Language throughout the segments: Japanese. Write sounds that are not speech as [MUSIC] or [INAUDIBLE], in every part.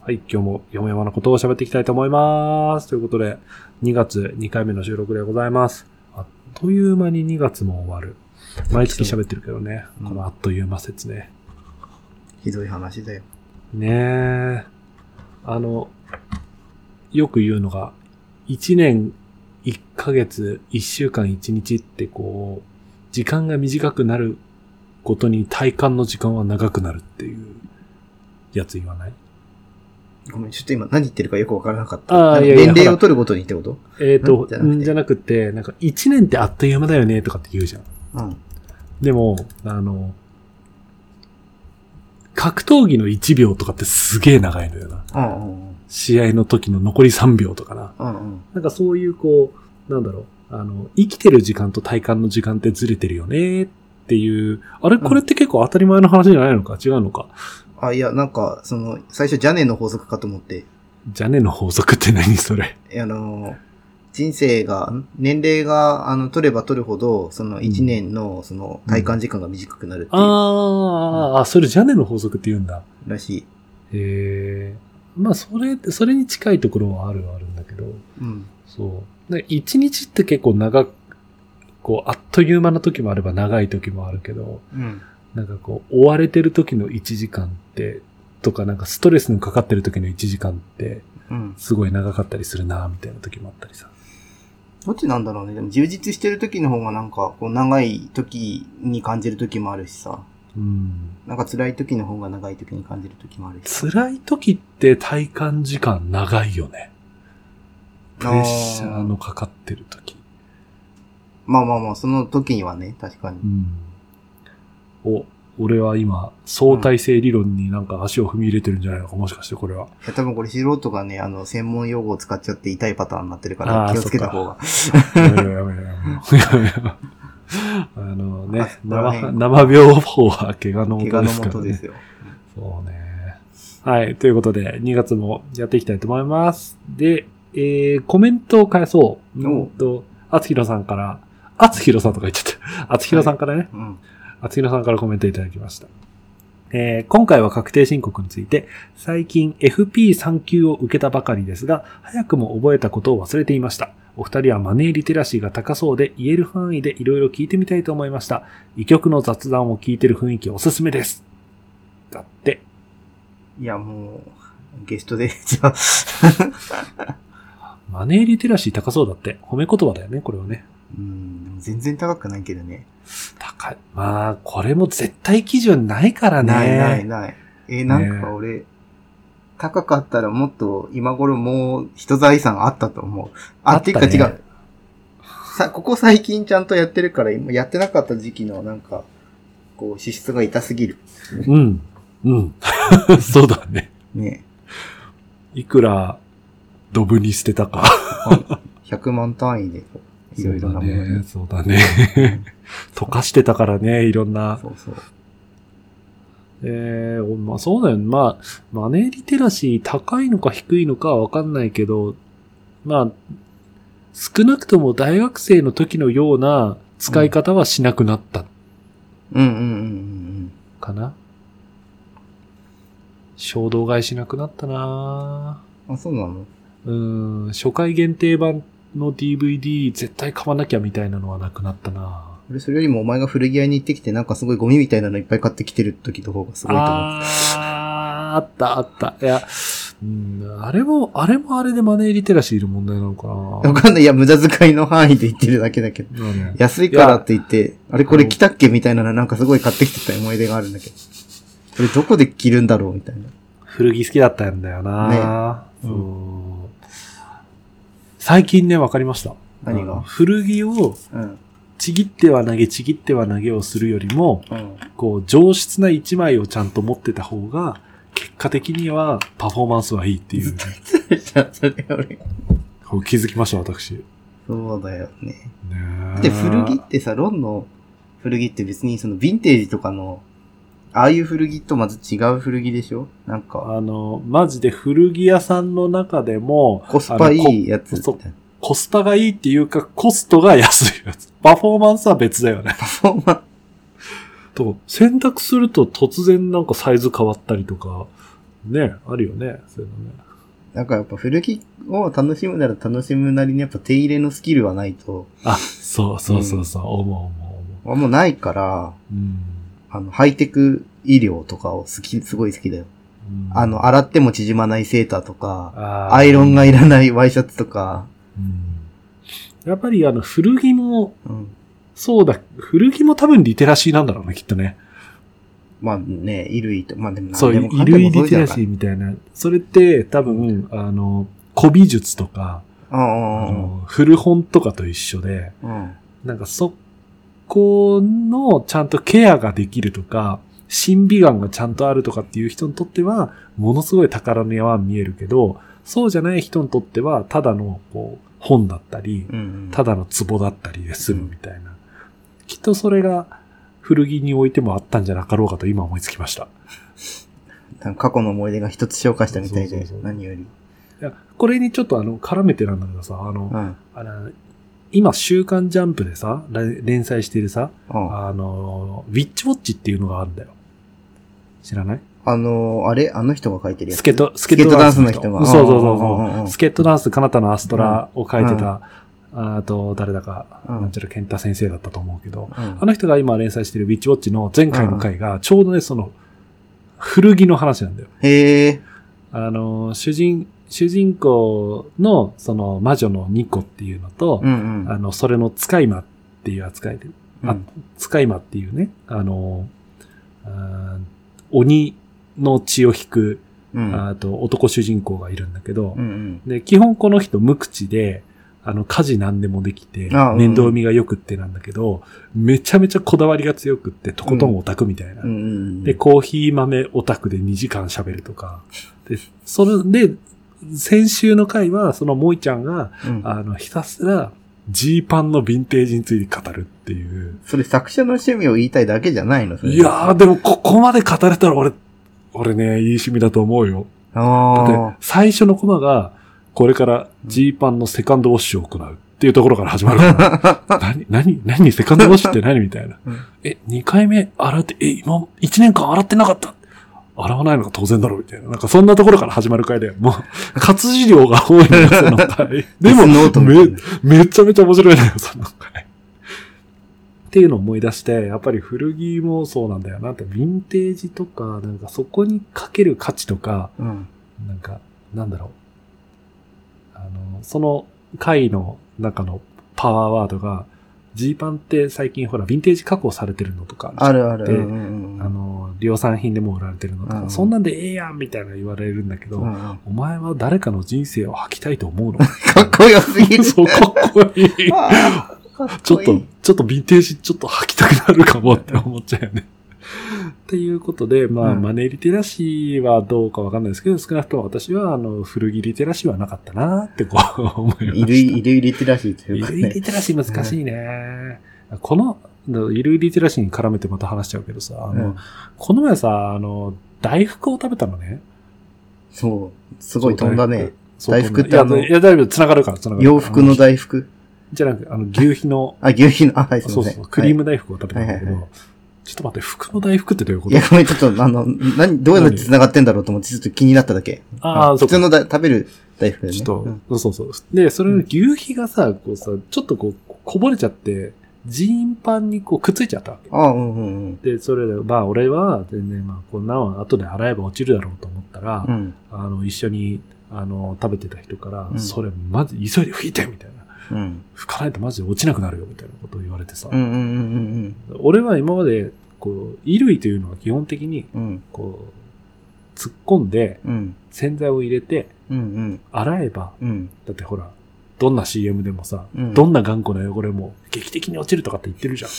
はい、今日もよもやまのことを喋っていきたいと思います。ということで、2月2回目の収録でございます。あっという間に2月も終わる。毎月喋ってるけどね、うんこのあっという間説ね。ひどい話だよ。ねえ。あの、よく言うのが、1年1ヶ月1週間1日ってこう、時間が短くなることに体感の時間は長くなるっていうやつ言わない？ごめん、ちょっと今何言ってるかよくわからなかった。あーいやいや年齢を取るごとにってこと？えっ、と、ん？じゃなくてんじゃなくて、なんか1年ってあっという間だよねとかって言うじゃん。うん。でも、あの、格闘技の1秒とかってすげえ長いのよな。うんうん試合の時の残り3秒とかな。うん。うんなんかそういうこう、なんだろう、あの、生きてる時間と体感の時間ってずれてるよねっていう、あれ？これって結構当たり前の話じゃないのか？違うのか？あ、いや、なんか、その、最初ジャネの法則かと思って、じゃねの法則って何それ？あの、人生が、ん年齢が、あの、取れば取るほど、その1年の、その、体感時間が短くなるっていう、あー、あ、それじゃねの法則って言うんだ。らしい。へえ。まあ、それ、それに近いところはあるはあるんだけど、うん。そう。で一日って結構長く、こう、あっという間の時もあれば長い時もあるけど、うん。なんかこう、追われてる時の1時間って、とかなんかストレスのかかってる時の1時間って、うん。すごい長かったりするな、みたいな時もあったりさ。どっちなんだろうね。でも充実してる時の方がなんか、こう、長い時に感じる時もあるしさ。うん。なんか辛い時の方が長い時に感じる時もあるし。辛い時って体感時間長いよね。プレッシャーのかかってる時。まあまあまあ、その時にはね、確かにう。ん。お、俺は今、相対性理論になんか足を踏み入れてるんじゃないのか、もしかしてこれは。いや多分これ素人がね、あの、専門用語を使っちゃって痛いパターンになってるから気をつけた方が。やめろやめろやめろ。やめろ。あのね、[LAUGHS] 生、辺生病法は怪我の怪我の元ですからね。元ですよ。そうね。はい。ということで、2月もやっていきたいと思います。で、えー、コメントを返そう。おうんと、あつひろさんから、あつひろさんとか言っちゃった。あつひろさんからね。うん。あつひろさんからコメントいただきました。えー今回は確定申告について、最近 FP3 級を受けたばかりですが、早くも覚えたことを忘れていました。お二人はマネーリテラシーが高そうで、言える範囲でいろいろ聞いてみたいと思いました。異曲の雑談を聞いてる雰囲気おすすめです。だって。いや、もう、ゲストで、じゃあ、マネーリテラシー高そうだって。褒め言葉だよね、これはね。うん、全然高くないけどね。高い。まあ、これも絶対基準ないからね。ないないない。えーなんか俺、高かったらもっと今頃もう人財産あったと思う。あ、あったねっていうか違う。さ、ここ最近ちゃんとやってるから、今やってなかった時期のなんか、こう、支出が痛すぎる。うん。うん。[LAUGHS] そうだね。ねいくら、ドブに捨てたか。100万単位で、いろいろなものに。そうだね。[LAUGHS] そうだね。[LAUGHS] 溶かしてたからね、いろんな。そうそう。えー、まあそうだよね。まあ、マネーリテラシー高いのか低いのかはわかんないけど、まあ、少なくとも大学生の時のような使い方はしなくなったうんうんうんうんかな。衝動買いしなくなったなうん。あ、そうなの？うん、初回限定版の DVD 絶対買わなきゃみたいなのはなくなったな俺それよりもお前が古着屋に行ってきてなんかすごいゴミみたいなのいっぱい買ってきてる時の方がすごいと思う。あー、あったあった。いや、うん、あれも、あれもあれでマネーリテラシーいる問題なのかわなかんない。いや、無駄遣いの範囲で言ってるだけだけど。なんか安いからって言って、あれこれ着たっけみたいなのなんかすごい買ってきてた思い出があるんだけど。これどこで着るんだろうみたいな。古着好きだったんだよな、ねそう最近ね、わかりました。何が？古着をうん。ちぎっては投げ、ちぎっては投げをするよりも、うん。こう、上質な一枚をちゃんと持ってた方が、結果的にはパフォーマンスはいいっていう、[LAUGHS] ね、そ気づきました、私。ねそうだよね。えで、古着ってさ、ロンの古着って別にそのヴィンテージとかの、ああいう古着とまず違う古着でしょ？なんか、あの、マジで古着屋さんの中でも、コスパいいやつコスパがいいっていうか、コストが安いやつ。パフォーマンスは別だよね。パフォーマンと、選択すると突然なんかサイズ変わったりとか、ね、あるよね。そういうのね。なんかやっぱ古着を楽しむなら楽しむなりにやっぱ手入れのスキルはないと、あ、そうそうそうそう、思う思う思もうないから、う。うん。あの、ハイテク医療とかを好き、すごい好きだよ。うんあの、洗っても縮まないセーターとか、アイロンがいらないワイシャツとか、うんやっぱりあの、古着も、うん。そうだ、古着も多分リテラシーなんだろうね、きっとね。まあね、衣類と、まあでもそう、衣類リテラシー。ーみたいな。それって多分、あの、古美術とか、古本とかと一緒で、うん。なんかそこのちゃんとケアができるとか、審美眼がちゃんとあるとかっていう人にとっては、ものすごい宝の山に見えるけど、そうじゃない人にとっては、ただのこう本だったり、うんうん。ただの壺だったりで済むみたいな。きっとそれが古着においてもあったんじゃなかろうかと今思いつきました。過去の思い出が一つ消化したみたいでそうそうそう、何より。いや、これにちょっとあの、絡めてなんだけどさ、あの、うん。あの今、週刊ジャンプでさ、れ連載しているさ、うん。あの、ウィッチウォッチっていうのがあるんだよ。知らない？あのー、あれ？あの人が書いてるやつ？スケート、スケートダンスの人。が。そうそうそうう。んうんうんうんそう。スケートダンス、かなたのアストラを書いてた、あと、誰だか、うん。なんちゃら健太先生だったと思うけど、うん。あの人が今連載しているウィッチウォッチの前回の回が、ちょうどね、その、古着の話なんだよ。へえ。あの、主人、主人公の、その、魔女のニコっていうのと、うんうん。あの、それの使い魔っていう扱いで、あうん使い魔っていうね、あの、あー鬼の血を引く、うん。あと男主人公がいるんだけど、うんうん。で、基本この人無口で、あの、家事何でもできて、面倒見が良くってなんだけど、めちゃめちゃこだわりが強くって、とことんオタクみたいな。うんうん。で、コーヒー豆オタクで2時間喋るとか。で、それで、先週の回は、その萌ちゃんが、うん、あの、ひたすら、ジーパンのヴィンテージについて語るっていう。それ作者の趣味を言いたいだけじゃないのいやー、でもここまで語れたら俺、俺ね、いい趣味だと思うよ。だってあ、最初のコマが、これからジーパンのセカンドウォッシュを行うっていうところから始まるから。[LAUGHS] 何、何、何、セカンドウォッシュって何みたいな。うんえ、2回目洗って、え、今、1年間洗ってなかった洗わないのが当然だろうみたいな。なんかそんなところから始まる回で、もう、[LAUGHS] 活字量が多いのよ、その回。でも、め、めちゃめちゃ面白いのよ、その回。っていうのを思い出して、やっぱり古着もそうなんだよなって、ヴィンテージとか、なんかそこにかける価値とか、うん。なんか、なんだろう。あの、その回の中のパワーワードが、ジーパンって最近ほら、ヴィンテージ加工されてるのとかあるある。でうんうんうんあの、量産品でも売られてるのとか、うんそんなんでええやんみたいな言われるんだけど、うんうんお前は誰かの人生を吐きたいと思うの？[LAUGHS] かっこよすぎる。[LAUGHS] そう、かっこいい。[LAUGHS] あーかっこいいちょっと、ちょっとヴィンテージちょっと履きたくなるかもって思っちゃうよね。っていうことで、まあ、うんマネーリテラシーはどうかわかんないですけど、少なくとも私は、あの、古着リテラシーはなかったなってこう [LAUGHS] 思いました。衣類、衣類リテラシーというか衣類リね。テラシー難しいね。この、衣類リテラシーに絡めてまた話しちゃうけどさ、あの、うんこの前さ、あの、大福を食べたのね。そう。すごい飛んだね。大福ってあのいや、だいぶ繋がるから、繋がる。洋服のあ大福？じゃなくて、あの、牛皮の、あ、牛皮の、あ、はい。そうそう、クリームは大福を食べたんだけど、はいはいはちょっと待って、服の大福ってどういうこい。いとや、ごめん、ちょっと、あの、何、どうやって繋がってんだろうと思って、ちょっと気になっただけ。ああ、そうか。普通のだ食べる大福だよね。ちょっうんと、そうそう。で、それの牛皮がさ、こうさ、ちょっとこう、こぼれちゃって、ジーンパンにこうくっついちゃったわけ。ああ、うんうんで、それで、まあ俺は全然まあこんなのは後で洗えば落ちるだろうと思ったら、うん。うん。あの、一緒に、あの、食べてた人から、うんそれまず急いで拭いてみたいな。うん。拭かないとマジで落ちなくなるよみたいなことを言われてさ。俺は今まで、こう、衣類というのは基本的に。こう、突っ込んでうん。洗剤を入れて。洗えば、うん。だってほら、どんな CM でもさ、うんどんな頑固な汚れも劇的に落ちるとかって言ってるじゃん。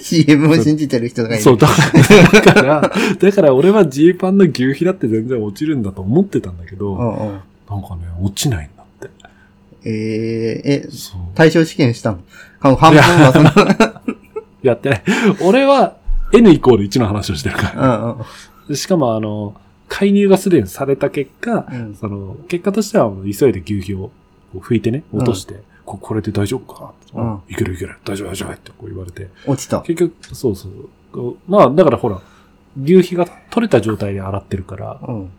CM を信じてる人がいる。そう、だから、だから、俺はジーパンの牛皮だって全然落ちるんだと思ってたんだけど。なんかね、落ちない。えー、え。対象試験したの？半分はその、[LAUGHS] やってない。俺は N イコール1の話をしてるから。うんうんでしかもあの、介入がすでにされた結果、うんその、結果としては急いで牛皮を拭いてね、落として、ここれで大丈夫か、うんいけるいける、大丈夫大丈夫ってこう言われて、落ちた。結局、そうそう。まあ、だからほら、牛皮が取れた状態で洗ってるから、うん。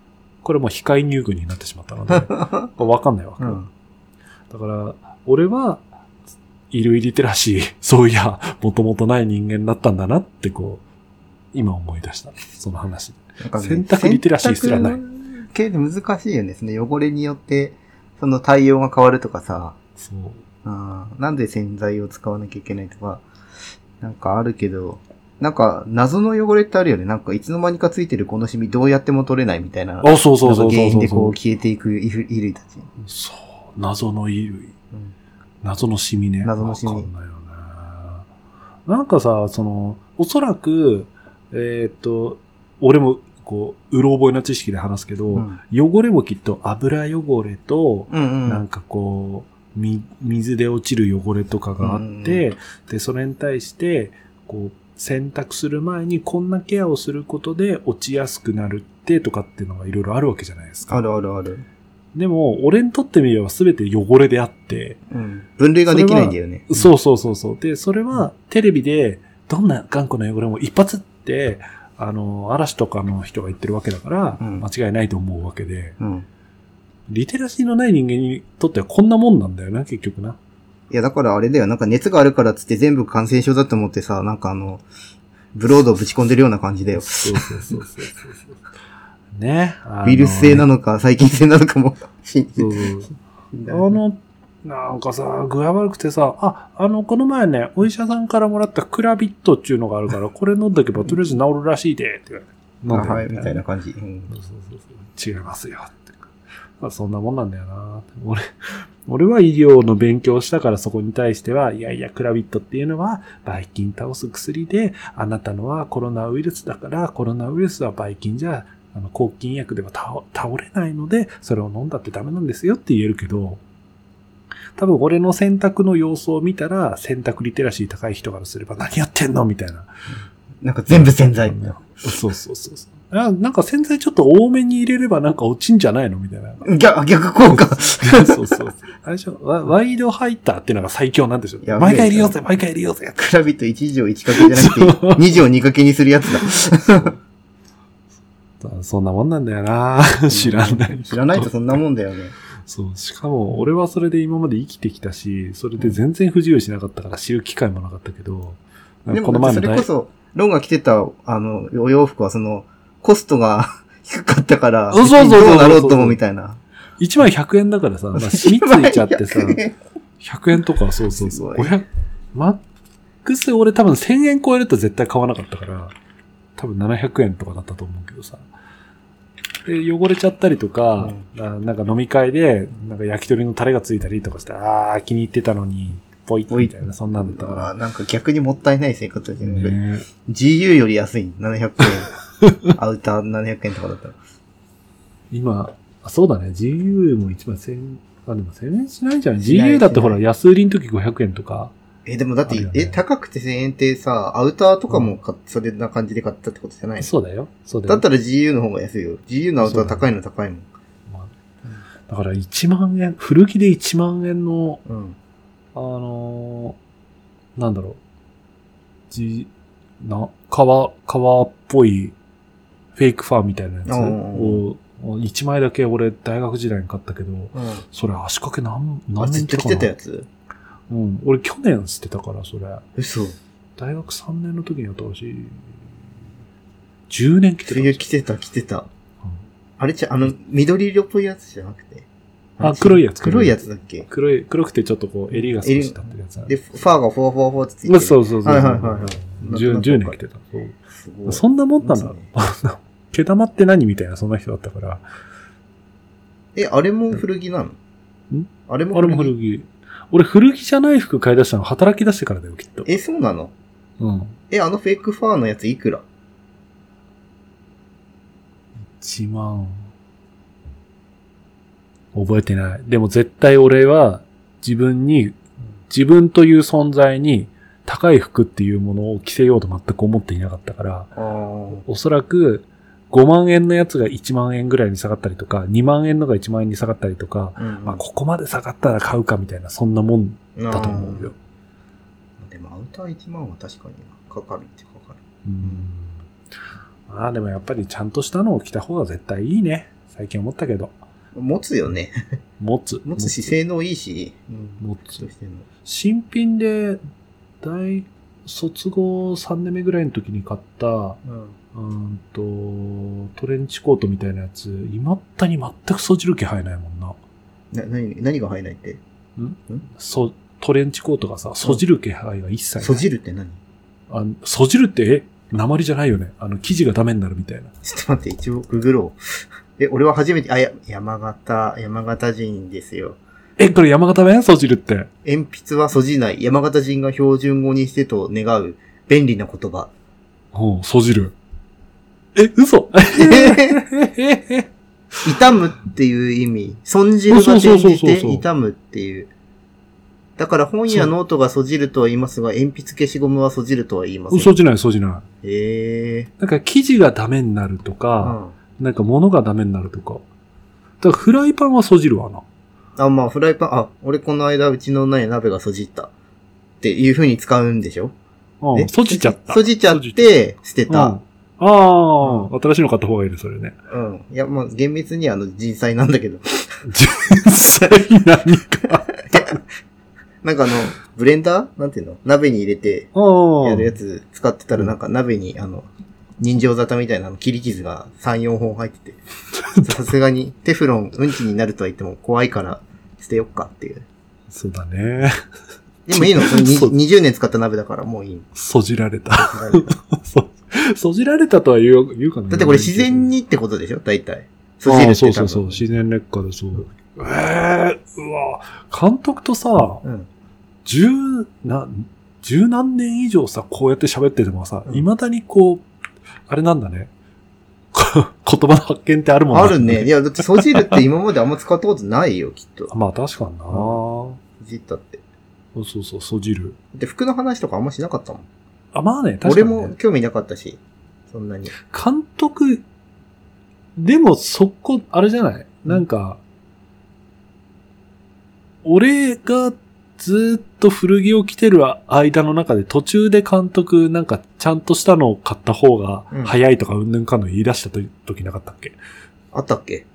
これもう非介入群になってしまったので、[LAUGHS] わかんないわけ。うん。だから、俺は、衣類リテラシー、そういや、もともとない人間だったんだなってこう、今思い出した。その話。なんかね洗濯リテラシーすらない系で難しいよね。その汚れによって、その対応が変わるとかさ、そう。うんなんで洗剤を使わなきゃいけないとか、なんかあるけど、なんか謎の汚れってあるよね。なんかいつの間にかついてるこのシミどうやっても取れないみたいな。あ、そうそうそうそうそうそう。こう消えていく衣衣類たち。そう。謎の衣類。うん謎のシミね。謎のシミわかんないよね。なんかさ、その、おそらく、えーっと、俺も、こう、うろ覚えな知識で話すけど、うん汚れもきっと油汚れと、うんうん。なんかこう、み、水で落ちる汚れとかがあって、で、それに対して、こう、洗濯する前にこんなケアをすることで落ちやすくなるってとかっていうのがいろいろあるわけじゃないですか。あるあるある。でも、俺にとってみれば全て汚れであって、うん。分類ができないんだよね。そうそうそうそう。で、それはテレビでどんな頑固な汚れも一発って、あの、嵐とかの人が言ってるわけだから、うん間違いないと思うわけで、うん。リテラシーのない人間にとってはこんなもんなんだよな、結局な。いや、だからあれだよ。なんか熱があるからっつって全部感染症だと思ってさ、なんかあの、ブロードをぶち込んでるような感じだよ。そうそうそうそうそう。ね。ウイルス性なのか、細菌性なのかもあの、なんかさ、具合悪くてさ、あ、あの、この前ね、お医者さんからもらったクラビットっていうのがあるから、これ飲んどけばとりあえず治るらしいで、って言われて。はい、みたいな感じ。うんそうそうそうそう。違いますよって。まあ、そんなもんなんだよな。俺、俺は医療の勉強をしたからそこに対しては、いやいや、クラビットっていうのは、バイキン倒す薬で、あなたのはコロナウイルスだから、コロナウイルスはバイキンじゃ、あの、抗菌薬では倒倒れないので、それを飲んだってダメなんですよって言えるけど、多分俺の選択の様子を見たら、選択リテラシー高い人からすれば、何やってんのみたいな。なんか全部洗剤。そうそうそうそう。あなんか洗剤ちょっと多めに入れればなんか落ちんじゃないのみたいな。逆、逆効果。そうそう。あれでしょ？[LAUGHS] ワワイドハイターっていうのが最強なんでしょ？毎回入れようぜ、毎回入れようぜ。クラビット1錠1かけじゃなくて、2錠2かけにするやつだ。[LAUGHS] そんなもんなんだよな知らない。知らないとそんなもんだよね。そう。しかも、俺はそれで今まで生きてきたし、それで全然不自由しなかったから知る機会もなかったけど、でも、この前の大それこそ、ロンが着てた、あの、お洋服はその、コストが [LAUGHS] 低かったから、そうそうそうそうどうなろうともみたいな。1枚100円だからさ、まあ、染みついちゃってさ、100円100円とか、そうそうそう。すごい500、マックス俺多分1000円超えると絶対買わなかったから、多分700円とかだったと思うけどさ。で、汚れちゃったりとか、あなんか飲み会で、なんか焼き鳥のタレがついたりとかして、あー気に入ってたのに、ポイッみたいな、そんなんだったかあなんか逆にもったいない生活だら。よね。ね GU より安い。700円。[LAUGHS] アウター700円とかだったら。今、あそうだね、GU も1枚1000円、あ、でも1000円しないんじゃない ?GU だってほら、し安売りの時500円とか。え、でもだって、ねえ、高くて1000円ってさ、アウターとかもか、それな感じで買ったってことじゃないの？そうだよ。そうだよ。だったら GU の方が安いよ。GU のアウター高いの高いもん。まあだから1万円、古着で1万円の、うん。あのーなんだろう、じ、な、革、革っぽいフェイクファーみたいなやつうんうんを、1枚だけ俺大学時代に買ったけど、うん。それ足掛け何、あ、何ずっと着年かなてたやつ？うん。俺去年捨てたから、それ。嘘。大学3年の時にやったらしい。10年着てた。冬着てた着てた。うんあれじゃ、あの、緑色っぽいやつじゃなくて？あ黒いやつ黒いやつだっけ？黒い、黒くてちょっとこう、襟が少し立ってるやつで、ファーがフォーフォーフォーってついてまある。そうそうそう。はいはいはいはい10 10年着てた。そんなもんなんだそう。[LAUGHS] 毛玉って何みたいな、そんな人だったから。え、あれも古着なの？んあれもあれも古着。俺古着じゃない服買い出したの働き出してからだよ、きっと。え、そうなの？うん。え、あのフェイクファーのやついくら？1万。覚えてない。でも絶対俺は自分に、自分という存在に高い服っていうものを着せようと全く思っていなかったから。おそらく5万円のやつが1万円ぐらいに下がったりとか、2万円のが1万円に下がったりとか、うんまあここまで下がったら買うかみたいな、そんなもんだと思うよ。でもアウター1万は確かになかかるってかかる。うん。まあでもやっぱりちゃんとしたのを着た方が絶対いいね。最近思ったけど。持つよね。持つ。[LAUGHS] 持つし、性能いいし。うん。持つ。新品で、大、卒業3年目ぐらいの時に買った、ううん。ーんと、トレンチコートみたいなやつ、未だに全くそじる気配ないもんな。な、何、何が入らないって？そ、トレンチコートがさ、そじる気配が一切ない。そじるって何？あそじるって、え？鉛じゃないよね？あの、生地がダメになるみたいな。[LAUGHS] ちょっと待って、一応ググろう。え、俺は初めて、あ、や、山形、山形人ですよ。え、これ山形弁？そじるって。鉛筆はそじない。山形人が標準語にしてと願う便利な言葉。うん、そじる。え、嘘 [LAUGHS] 痛むっていう意味。損じるが転じて痛むっていう。だから本やノートがそじるとは言いますが、鉛筆消しゴムはそじるとは言いません。そじない、そじない。へえなんか生地がダメになるとー。か、なんか物がダメになるとか。だからフライパンはそじるわな。うん。あ、まあ、フライパン、あ、俺この間うちのない鍋がそじった。っていう風に使うんでしょ？えうん、そじちゃった。そじちゃって、捨てうん。た。ああ、新しいの買った方がいいね、それね。うん。いや、まあ、厳密にはあの、人災なんだけど。実際何か。[LAUGHS] なんかあの、ブレンダー？なんていうの？鍋に入れて。やるやつ使ってたらなんか鍋にあの、人情沙汰みたいなの切り傷が3、4本入ってて、[LAUGHS] さすがにテフロンうんちになるとは言っても怖いから捨てよっかっていう。そうだね。でもいいの？[LAUGHS] そのにそう ?20 年使った鍋だからもういいの。そじられた。[LAUGHS] そ、そじられたとは言う、言うかな。だってこれ自然にってことでしょ？大体。そじるってそうそうそう。自然劣化でそう。ええうわ監督とさ、うん。十、な、十何年以上さ、こうやって喋っててもさ、うん未だにこう、あれなんだね。こ [LAUGHS] 言葉の発見ってあるもんあるね。いや、だってそじるって今まであんま使ったことないよ、きっと。まあ確かにな、そじったって。そうそうそう、そじる。で、服の話とかあんましなかったもん。あ、まあね、確か俺に、ね。も興味なかったし、そんなに。監督、でもそこ、あれじゃないなんか、俺がずっと古着を着てる間の中で途中で監督なんかちゃんとしたのを買った方が早いとかうんぬんかんの言い出した時なかったっけあったっけ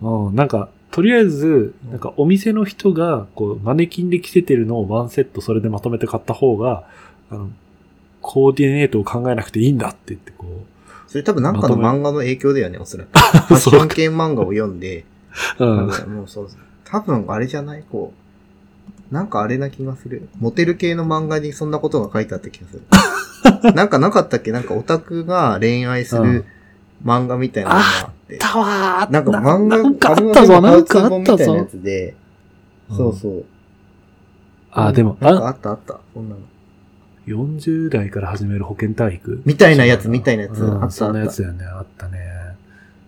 うん、なんか、とりあえず、なんかお店の人が、こう、マネキンで着せてるのをワンセットそれでまとめて買った方が、あの、コーディネートを考えなくていいんだって言って、こそれ多分なんかの漫画の影響だよね、おそらく。ファッション系漫画を読んで、う、うん。多分もうそう、多分あれじゃないこう、なんかあれな気がする。モテる系の漫画にそんなことが書いてあった気がする。[LAUGHS] なんかなかったっけ？なんかオタクが恋愛する漫画みたいなのが。たわーなんか漫画、なんかあったぞ、でもなんかあったぞツー本みたいなや。つで、そうそう。あ、でも、なんかああ、ったあった。そんなの。40代から始める保健体育みたいなやつみたいなやつうんあったそんなやつだよね、あったね。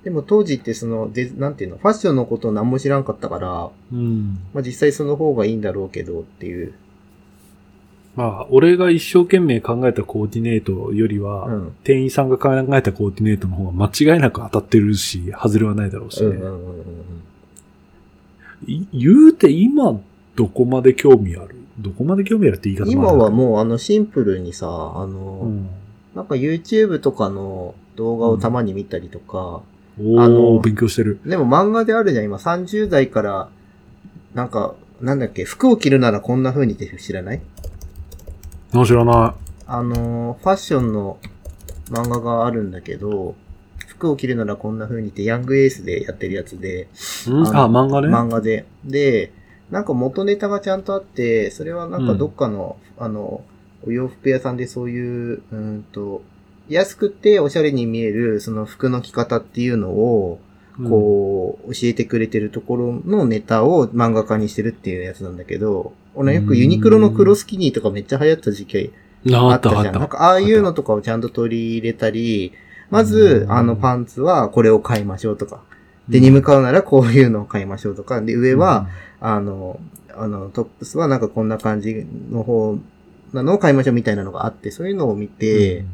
でも当時ってその、で、なんていうの、ファッションのことを何も知らんかったから、うん。まあ実際その方がいいんだろうけどっていう。まあ、俺が一生懸命考えたコーディネートよりは、うん。店員さんが考えたコーディネートの方が間違いなく当たってるし、外れはないだろうしね。言うて今、どこまで興味ある？どこまで興味あるって言い方今はもうあのシンプルにさ、あの、うん。なんか YouTube とかの動画をたまに見たりとか、おー、あの勉強してる。でも漫画であるじゃん、今30代から、なんか、なんだっけ、服を着るならこんな風にって知らない？あ、知らなあの、ファッションの漫画があるんだけど、服を着るならこんな風にってヤングエースでやってるやつで、い。ん？ああ、漫画ね。漫画で。で、なんか元ネタがちゃんとあって、それはなんかうんどっかの、あの、お洋服屋さんでそういう、うーんと、安くておしゃれに見えるその服の着方っていうのを、こう、教えてくれてるところのネタを漫画化にしてるっていうやつなんだけど、俺よくユニクロの黒スキニーとかめっちゃ流行った時期うん、ああったたじゃん。なんかああいうのとかをちゃんと取り入れたり、まず、うんあのパンツはこれを買いましょうとか、デニム買うならこういうのを買いましょうとか、で、上は、、あの、あの、トップスはなんかこんな感じの方なのを買いましょうみたいなのがあって、そういうのを見て、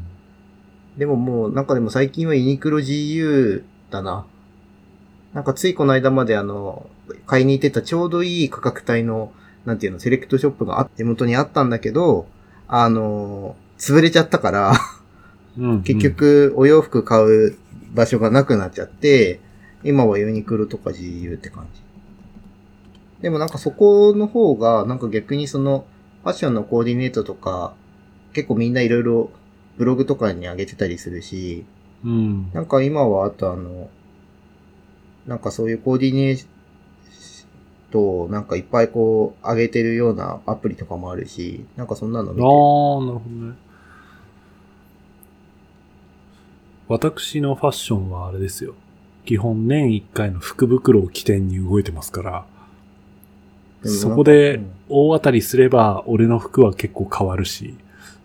でももうなんかでも最近はユニクロ GU だな。なんかついこの間まであの、買いに行ってたちょうどいい価格帯の、なんていうの、セレクトショップがあ手元にあったんだけど、あの、潰れちゃったから、うん結、局お洋服買う場所がなくなっちゃって、今はユニクロとか GU って感じ。でもなんかそこの方が、なんか逆にその、ファッションのコーディネートとか、結構みんないろいろブログとかに上げてたりするし、うん。なんか今はあとあの、なんかそういうコーディネートをなんかいっぱいこう上げてるようなアプリとかもあるし、なんかそんなの見てああ、なるほどね。私のファッションはあれですよ。基本年1回の福袋を起点に動いてますから、そこでうん大当たりすれば俺の服は結構変わるし、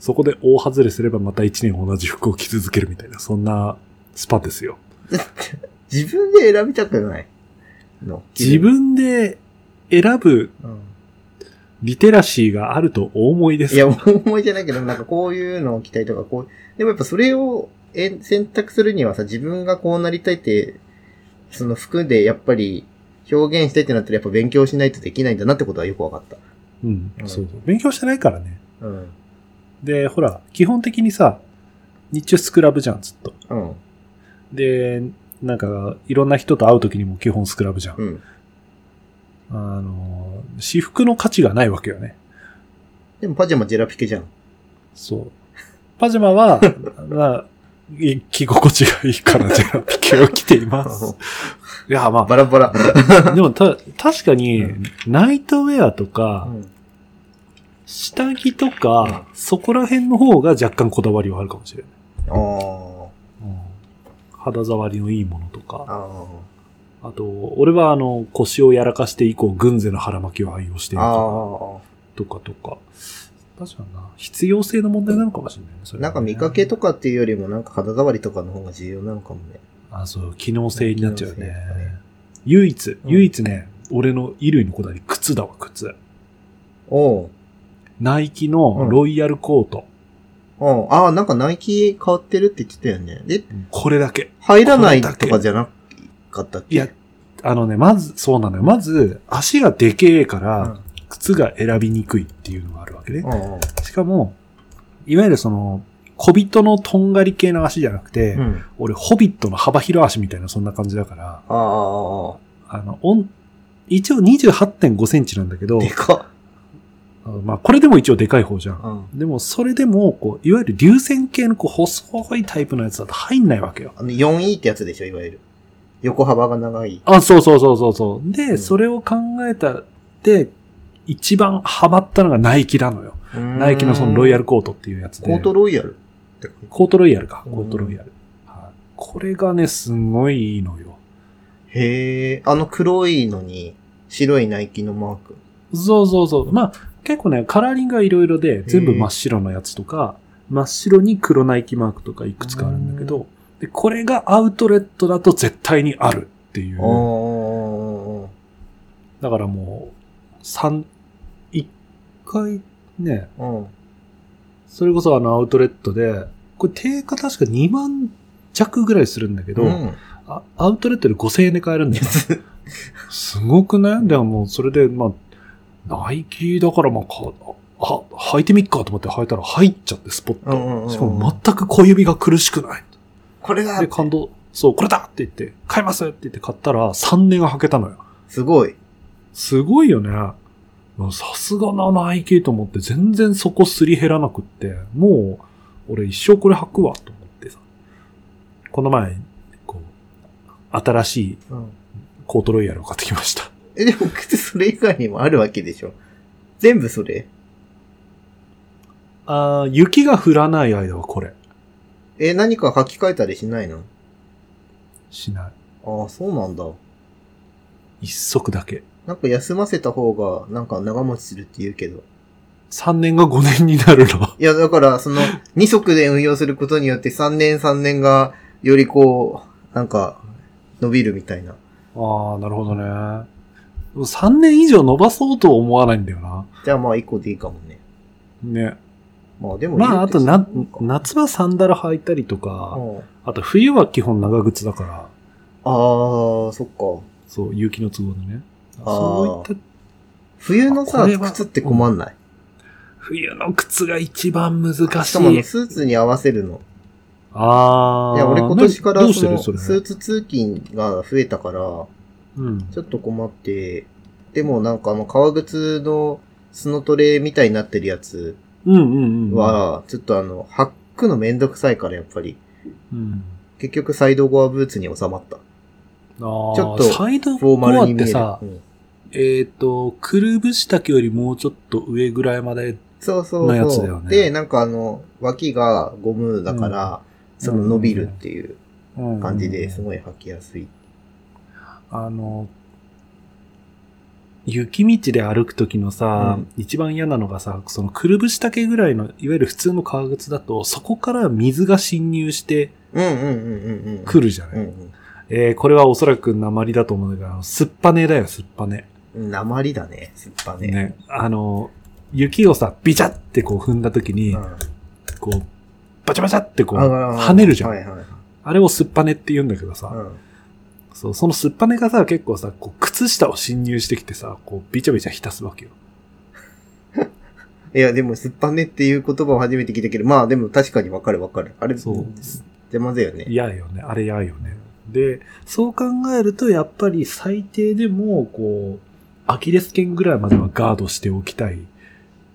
そこで大外れすればまた1年同じ服を着続けるみたいな、そんなスパですよ。[LAUGHS] 自分で選びたくないの？自分で選ぶうんリテラシーがあるとお思いですいや、思いじゃないけど、なんかこういうのを着たいとか、こう、でもやっぱそれをえ選択するにはさ、自分がこうなりたいって、その服でやっぱり表現したいってなったらやっぱ勉強しないとできないんだなってことはよくわかった。うん、うんそうそう。勉強してないからね。うん。で、ほら、基本的にさ、日中スクラブじゃん、ずっと。うん。で、なんか、いろんな人と会う時にも基本スクラブじゃん。うん。あの、私服の価値がないわけよね。でもパジャマジェラピケじゃん。そう。パジャマは、[LAUGHS] まあ、い着心地がいいからジェラピケを着ています。いや、まバラバラ。あ、[LAUGHS] でもた、確かに、ナイトウェアとか、うん下着とか、そこら辺の方が若干こだわりはあるかもしれない。あーうん肌触りのいいものとか。ああと、俺はあの、腰をやらかして以降、軍勢の腹巻きを愛用してー。いるあとー。か、とかとか。確かにな。必要性の問題なのかもしれないね。それはねなんか見かけとかっていうよりもなんか肌触りとかの方が重要なのかもね。あ、そう、機能性になっちゃうよねね。唯一、うん唯一ね、俺の衣類のこだわり、靴だわ、靴。おうナイキのロイヤルコート。おうああ、なんかナイキ変わってるって言ってたよね。で、これだけ。入らないとかじゃなかったっけ？いや、あのね、まず、そうなのよ。まず、足がでけえから、靴が選びにくいっていうのがあるわけね。うん。うんしかも、いわゆるその、小人のとんがり系の足じゃなくて、うん。俺、ホビットの幅広足みたいな、そんな感じだから、あの、一応28.5センチなんだけどあ、で、かまあ、これでも一応でかい方じゃん。っ。うん。でも、それでも、こう、いわゆる流線形のこう細いタイプのやつだと入んないわけよ。あの、4E ってやつでしょ、いわゆる。横幅が長い。あ、そうそうそうそうそう。で、うんそれを考えた、で、一番ハマったのがナイキなのよ。ナイキのそのロイヤルコートっていうやつで。コートロイヤルコートロイヤルか。うんコートロイヤル。はいこれがね、すごいいいのよ。へえ、あの黒いのに白いナイキのマーク。そうそうそう。まあ、結構ね、カラーリングがいろいろで、全部真っ白のやつとか、真っ白に黒ナイキマークとかいくつかあるんだけど、で、これがアウトレットだと絶対にあるっていう。あだからもう、三、一回ね、あ、うん。それこそあのアウトレットで、これ定価確か2万弱ぐらいするんだけど、うん。あアウトレットで5000円で買えるんだよ。[LAUGHS] すごくない？でももうそれで、まあ、ナイキだからまあか、あ、履いてみっかと思って履いたら入っちゃって、スポット。しかも全く小指が苦しくない。これだで、感動、そう、これだって言って、買いますって言って買ったら3年が履けたのよ。すごい。すごいよね。さすがなナイキと思って全然そこすり減らなくって、もう俺一生これ履くわと思ってさ。この前、こう、新しいうん。コートロイヤルを買ってきました。え、でも靴それ以外にもあるわけでしょ。全部それ？あー雪が降らない間はこれ。え、何か書き換えたりしないの？しない。ああ、そうなんだ。一足だけ。なんか休ませた方が、なんか長持ちするって言うけど。3年が5年になるの？[LAUGHS] いや、だから、その、2足で運用することによって3年3年が、よりこう、なんか、伸びるみたいな。ああ、なるほどね。3年以上伸ばそうとは思わないんだよな。じゃあまあ1個でいいかもね。ね。まあでもまあ、あとな、夏はサンダル履いたりとか、うんあと冬は基本長靴だから、ああ、そっか。そう、雪の都合でね。そういった冬のさ靴って困んない？冬の靴が一番難しい。しかもスーツに合わせるの。ああ。いや、俺今年からその。スーツ通勤が増えたから、うん。ちょっと困って、でもなんかあの、革靴のスノトレみたいになってるやつうんうんうん。、は、ちょっとあの、履くのめんどくさいからやっぱり、うん。結局サイドゴアブーツに収まった。ああ、ちょっとサイドフォーマコア。ってさう、んえっ、と、くるぶし丈よりもうちょっと上ぐらいまで、そうそうそう。で、なんかあの、脇がゴムだから、その伸びるっていう感じですごい履きやすい。あの、雪道で歩くときのさ、うん一番嫌なのがさ、そのくるぶし丈ぐらいの、いわゆる普通の革靴だと、そこから水が侵入してうんうんうんうんうん。くるじゃない、うんえーこれはおそらく鉛だと思うんだけど、すっぱねだよ、すっぱね。うん。鉛だね、すっぱね。ね。あの、雪をさ、ビチャってこう踏んだときに、うん。こう、バチャバチャってこう、あ跳ねるじゃん。はいはいはい。あれをすっぱねって言うんだけどさ、うん。そう、そのすっぱねがさ、結構さ、こう、靴下を侵入してきてさ、こう、ビチャビチャ浸すわけよ。[LAUGHS] いや、でも、すっぱねっていう言葉を初めて聞いたけど、まあでも確かにわかるわかる。あれ、そう邪魔だよね。嫌よね。あれ嫌よね。で、そう考えると、やっぱり最低でも、こう、アキレス腱ぐらいまではガードしておきたい。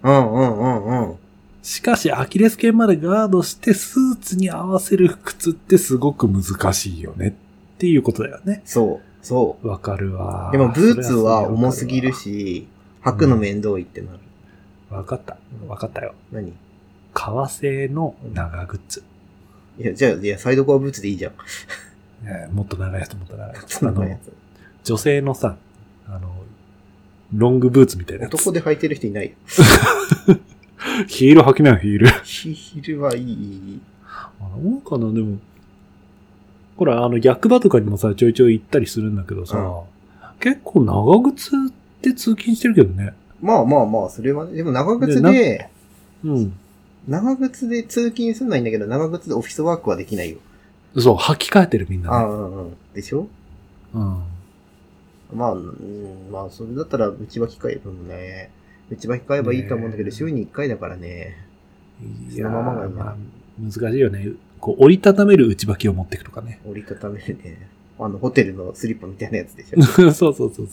うんうんうんうん。しかし、アキレス腱までガードして、スーツに合わせる靴ってすごく難しいよね。っていうことだよね。そう、そわかるわ。う。でも、ブーツは重すぎるし、履くの面倒いってなる。わかった。わかったよ。何？革製の長靴。いや、じゃあ、いや、サイドコアブーツでいいじゃん。ねもっと長いやつ、もっと長いやつ。あの。女性のさ、あの、ロングブーツみたいなやつ。男で履いてる人いないよ。[LAUGHS] ヒール履きなよ、ヒール。ヒールはいい。あの、かな、でも。ほら、あの、役場とかにもさ、ちょいちょい行ったりするんだけどさ、結構長靴って通勤してるけどね。まあまあまあ、それはね、でも長靴でで、うん。長靴で通勤するのはいいんだけど、長靴でオフィスワークはできないよ。そう、履き替えてるみんああ、なね。うんうん。でしょ？うん。まあ、うん、まあ、それだったら、内履き替えるもね。内履き替えばいいと思うんだけど、週に1回だからね。いそのままがいいなまあ難しいよね。こう、折りたためる内履きを持っていくとかね。折りたためるね。あの、ホテルのスリッパみたいなやつでしょ。[LAUGHS] そうそうそうそう。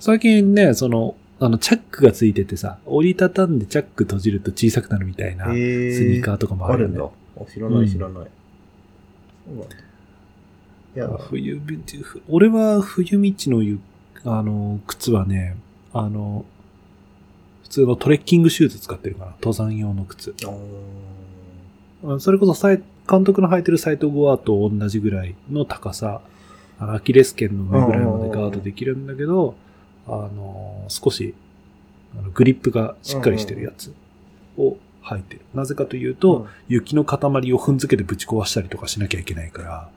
最近ね、その、あの、チャックがついててさ、折りたたんでチャック閉じると小さくなるみたいな、スニーカーとかもあるよねあるんだ。あ知らない知らない。そうなんだ。いや、冬道、俺は冬道のゆあの、靴はね、あの、普通のトレッキングシューズ使ってるかな。登山用の靴。それこそサイ監督の履いてるサイトゴアと同じぐらいの高さ、あのアキレス腱の上ぐらいまでガードできるんだけど、あの、少し、あのグリップがしっかりしてるやつを履いてる。なぜかというと、雪の塊を踏んづけてぶち壊したりとかしなきゃいけないから、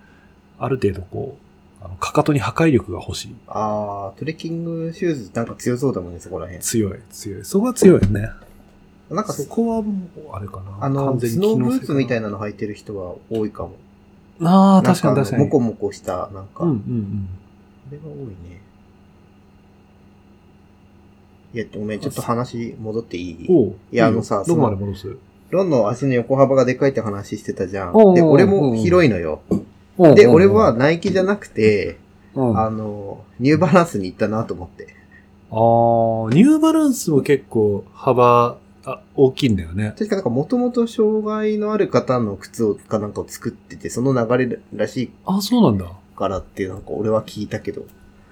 ある程度こう、あの、かかとに破壊力が欲しい。あー、トレッキングシューズなんか強そうだもんね、そこら辺。強い、強い。そこは強いよね。なんかそこはもう、あれかな。あの、スノーブーツみたいな。なの履いてる人は多いかも。ああ、確かに確かに。なんあのモコモコした、なんか、うんうんうん。あれが多いね。いや、ごめん、ちょっと話戻っていい？おういやあのさどこまで戻す？ロンの足の横幅がでかいって話してたじゃん。で、俺も広いのよ。で、俺は、ナイキじゃなくて、うん、ああの、ニューバランスに行ったなと思って。あー、ニューバランスも結構幅、あ、大きいんだよね。確かなんかもともと障害のある方の靴をかなんかを作ってて、その流れらしいあ、そうなんだ。からってなんか俺は聞いたけど。へ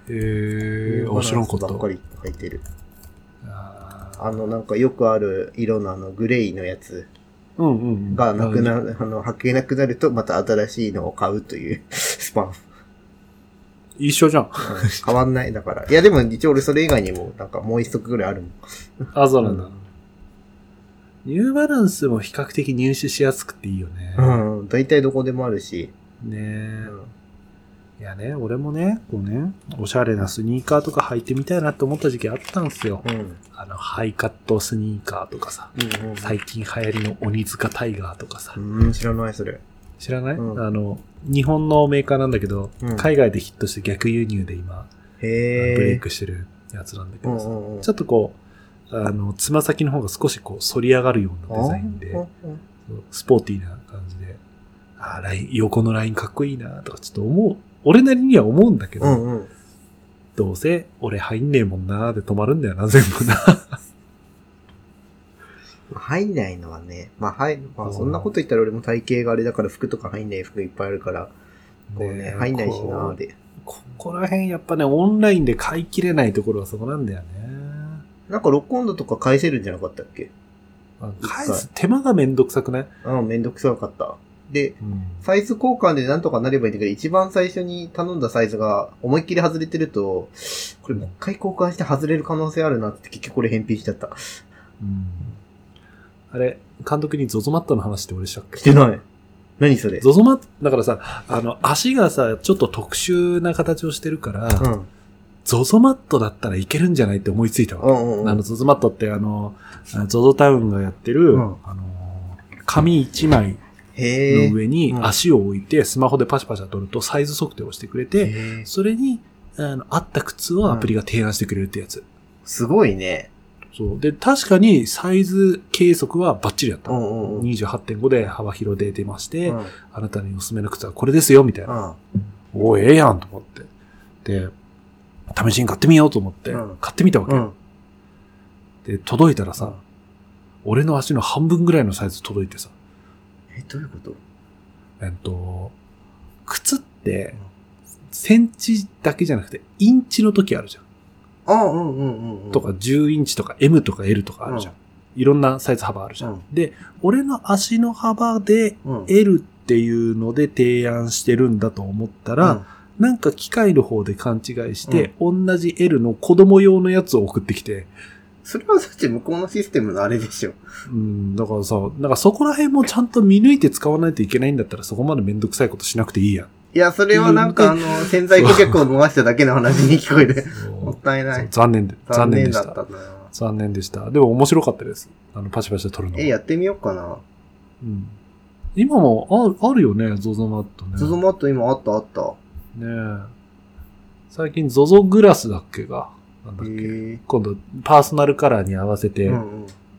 えー、あ知らんかった。ばっかり履いてる。あのなんかよくある色のあのグレイのやつうんうんうん。がなくなる。る、あの、履けなくなるとまた新しいのを買うという [LAUGHS] スパン。一緒じゃん。うん変わんない。だから。いや、でも一応俺それ以外にも、なんかもう一足ぐらいあるもん。あ、そうなんだ。ニューバランスも比較的入手しやすくていいよね。うん。うん。大体どこでもあるし。ねうえ。ん。いやね、俺もね、こうね、おしゃれなスニーカーとか履いてみたいなって思った時期あったんですよ。うん。あの、ハイカットスニーカーとかさ、うんうん。最近流行りの鬼塚タイガーとかさ、うん、知らない、それ。知らない、うんあの、日本のメーカーなんだけど、うん海外でヒットして逆輸入で今、へえ。ブレイクしてるやつなんだけどさ、うんうんうん。ちょっとこう、あの、つま先の方が少しこう、反り上がるようなデザインで、スポーティーな感じで、あーライン、横のラインかっこいいなとかちょっと思う。俺なりには思うんだけど、うんうん。どうせ俺入んねえもんなーで止まるんだよな、全部な。[LAUGHS] 入んないのはね。まあ、入る。まあ、そんなこと言ったら俺も体型があれだから服とか入んない服いっぱいあるから、こうね、ね入んないしなこーで。ここら辺やっぱね、オンラインで買い切れないところはそこなんだよね。なんかロックオンドとか返せるんじゃなかったっけ？返す手間がめんどくさくない？うん、めんどくさかった。で、うん。サイズ交換でなんとかなればいいんだけど、一番最初に頼んだサイズが思いっきり外れてると、これもう一回交換して外れる可能性あるなって結局これ返品しちゃった。うんあれ、監督にゾゾマットの話って俺したっけ？してない。何それ？ゾゾマット、だからさ、あの、足がさ、ちょっと特殊な形をしてるから、うん。ゾゾマットだったらいけるんじゃないって思いついたわ。うんうんうん。あの、ゾゾマットってあの、ゾゾタウンがやってる、うんあの、紙一枚。の上にうん足を置いて、スマホでパシャパシャ撮るとサイズ測定をしてくれて、それに、あの、合った靴をアプリが提案してくれるってやつ。すごいね。そう。で、確かにサイズ計測はバッチリだった。うんうんうん。28.5で幅広で出まして、うんあなたにおすすめの靴はこれですよ、みたいな。お、ええやんと思って。で、試しに買ってみようと思ってうん、買ってみたわけ。うん。で、届いたらさ、俺の足の半分ぐらいのサイズ届いてさ、え、どういうこと？えっと、靴って、センチだけじゃなくて、インチの時あるじゃん。あうんうんうんうん。とか、10インチとか M とか L とかあるじゃん。いろんなサイズ幅あるじゃん。うんで、俺の足の幅でうん。L っていうので提案してるんだと思ったら、なんか機械の方で勘違いして、同じ L の子供用のやつを送ってきて、それはだって向こうのシステムのあれでしょ。うん、だからさ、なんかそこら辺もちゃんと見抜いて使わないといけないんだったらそこまでめんどくさいことしなくていいやん。いや、それはなんかあの、潜在顧客を逃しただけの話に聞こえる。もったいない。残念で、残念でし。だったたな。残念でした。でも面白かったです。あの、パチパチで撮るの。え、やってみようかな。うん。今もああるよね、ゾゾマットね。ゾゾマット今あったあった。ねえ。最近ゾゾグラスだっけが、なんだっけ。へ今度、パーソナルカラーに合わせえ。て。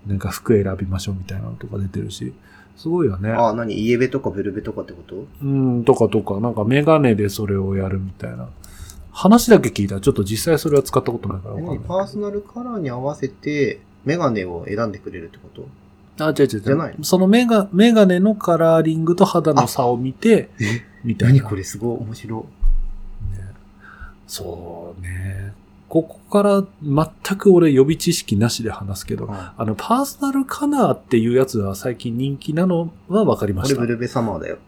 なんか服選びましょうみたいなのとか出てるし、すごいよね。あ、何？イエベとかブルベとかってこと？うん、とかとか、なんかメガネでそれをやるみたいな。話だけ聞いたら、ちょっと実際それは使ったことないからわかんない。パーソナルカラーに合わせて、メガネを選んでくれるってこと？あ、違う違う違う。じゃないそのメガ、メガネのカラーリングと肌の差を見て、え？みたいな。何これ？すごい面白ねそうね。ここから全く俺予備知識なしで話すけど、い。あの、パーソナルカラーっていうやつは最近人気なのは分かりました。俺ブルベサマーだよ。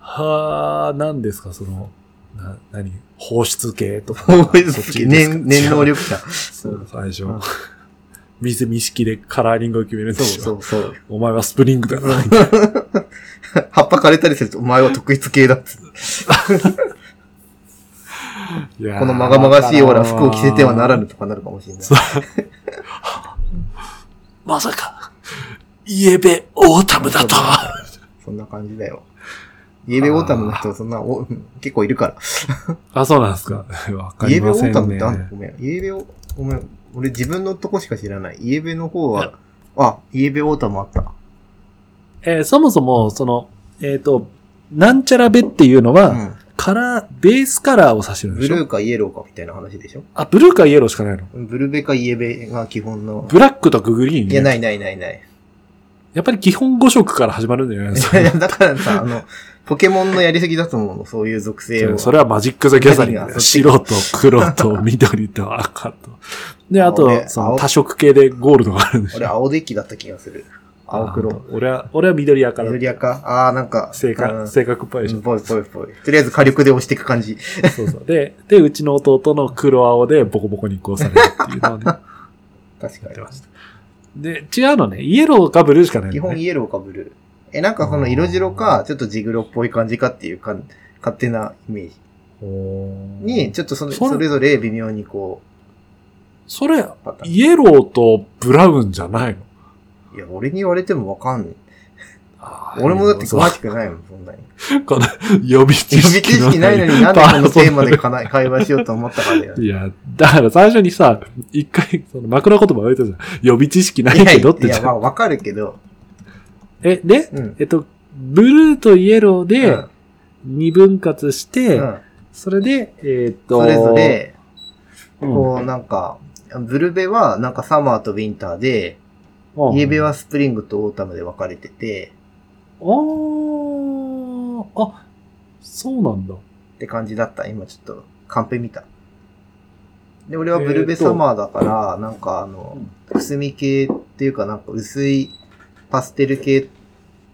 はー、何ですか、その、な、何？放出系とか。放出系念念能。力者。[LAUGHS] そう、最初うん。水見式でカラーリングを決めるんでそうしょ。そうそう。お前はスプリングだな。[LAUGHS] 葉っぱ枯れたりすると、お前は特質系だってこのまがまがしいオーラ服を着せてはならぬとかなるかもしれない。まさか、イエベオータムだとは。そんな感じだよ。イエベオータムの人、そんな、お結構いるから。あ、そうなんですか。わかイエベオりませんータムってあん。ごめん。イエベオ、ごめん。俺自分のとこしか知らない。イエベの方は、あ、イエベオータムあった。えーそもそも、その、えっ、と、なんちゃらベっていうのは、うん。カラー、ベースカラーを指してるんでしょ？ブルーかイエローかみたいな話でしょ？あ、ブルーかイエローしかないのブルベかイエベが基本の。ブラックとかグリーン、ね、いや、ないないないない。やっぱり基本5色から始まるんじゃないですか。いや [LAUGHS] だからさ、あの、ポケモンのやりすぎだと思うの、そういう属性を。それはマジック・ザ・ギャザリング白と黒と緑と赤と。で、あと俺、その青多色系でゴールドがあるんでし俺、ょ。青デッキだった気がする。青黒。あ俺は、俺は緑赤だ。緑赤？ああ、なんか。う性格、ん性格っぽいでしょうん。ぽいぽいぽい。とりあえず火力で押していく感じ。そうそう。で、で、うちの弟の黒青でボコボコにこうされるっていうのをね、[LAUGHS] 確やかってました。で、違うのね。イエローかブルーしかないに。基。本イエローかブルー。え、なんかその色白か、ちょっとジグロっぽい感じかっていうか、勝手なイメージ。に、ちょっとそのそれそれぞれ微妙にこそれ、う、パターン。イエローとブラウンじゃないの？いや、俺に言われてもわかんない。俺もだって詳しくないもん、そんなに。[LAUGHS] この予備知予備識知識ないのになんでこのテーマでかな会話しようと思ったかだよね。いや、だから最初にさ、一回、その枕言葉言われたじゃん。予備知識ないいやけどっていや、じゃんまあわかるけど、え、で、うん。えっと、ブルーとイエローうでん二分割して、うんそれで、えーっと、それぞれ、うん、こうなんか、ブルベはなんかサマーとウィンターで、うんイエベはスプリングとオータムで分かれてて、あー、あ、そうなんだ。って感じだった。今ちょっとカンペ見た。で、俺はブルベサマーだから、なんかあの、くすみ系っていうかなんか薄いパステル系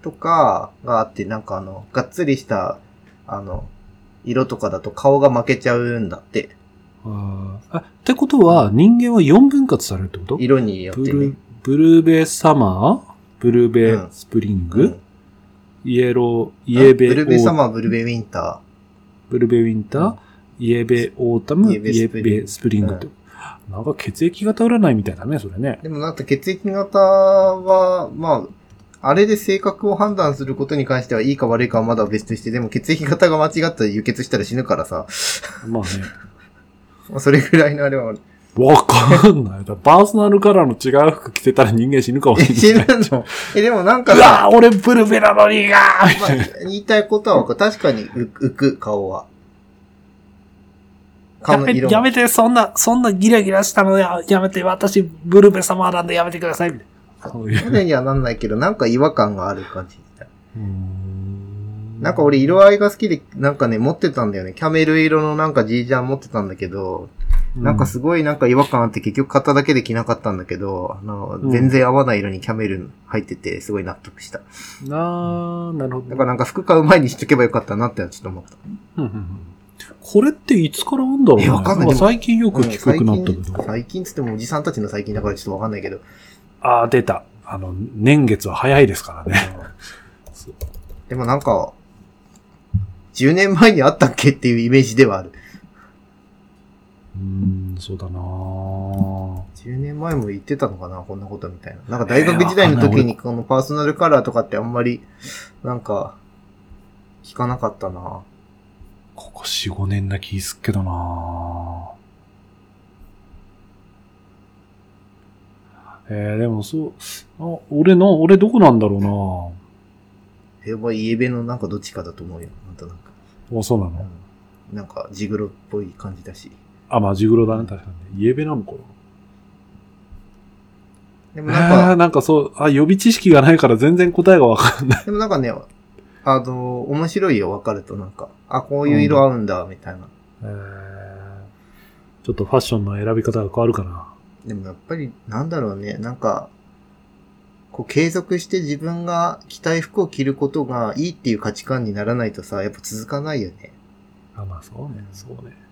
とかがあって、なんかあの、がっつりした、あの、色とかだと顔が負けちゃうんだって。あーあってことは、人間は4分割されるってこと？色によってねブル。ーベサマー？ブルーベうんスプリング、うんイエロー、イエベブルベサマー、ブルベウィンタブルーベウィンター、イエベオータム、イイエエベスプリングベスプリングって。なんか血液型占いみたいだね、それねー。。でもなんか血液型は、まあ、あれで性格を判断することに関してはいいか悪いかはまだ別として、でも血液型が間違ったら輸血したら死ぬからさ、まあね。[LAUGHS] まあそれぐらいのあれはある。わかんない。だパーソナルカラーの違う服着てたら人間死ぬかもえ、しれない。死ぬの？え、でもなんかうさ、わ俺ブルベなのにがーまあ、言いたいことはわかる確かに浮浮く、顔は。やめ顔の色やめて、そんな、そんなギラギラしたのややめて、私、ブルベ様なんでやめてください。みたいなそういう肌にはなんないけど、なんか違和感がある感じ。なんか俺色合いが好きで、なんかね、持ってたんだよね。キャメル色のなんか G ジャン持ってたんだけど、なんかすごいなんか違和感あって結局型だけで着なかったんだけど、あの、うん全然合わない色にキャメル入ってて、すごい納得した。なあ、なるほど。だからなんか服買う前にしとけばよかったなってちょっと思った。うんうんうんこれっていつからあんだろうね。えわかんないん最近よく聞くようになったけど。最近つってもおじさんたちの最近だからちょっとわかんないけど。ああ、出た。あの、年月は早いですからね。でもなんか、10年前にあったっけっていうイメージではある。うーん、そうだなぁ10年前も言ってたのかなこんなことみたいな。なんか大学時代の時にこのパーソナルカラーとかってあんまり、なんか、聞かなかったなここ4、5年な気すっけどなぁえー、でもそう、あ俺の、俺どこなんだろやっぱイエベのなんかどっちかだと思うよ。なんとなく。うなあ、そうなの？うんなんかジグロっぽい感じだし。あ、まあ、ジグロだね、確かに。イエベなのかな。でもなんか、あーなんかそう、あ、予備知識がないから全然答えがわかんない。[LAUGHS] でもなんかね、あの、面白いよ、わかるとなんか。あ、こういう色合うんだ、みたいな。えー、ちょっとファッションの選び方が変わるかな。でもやっぱり、なんだろうね、なんか、こう継続して自分が着たい服を着ることがいいっていう価値観にならないとさ、やっぱ続かないよね。あ、まあそうね、そうね。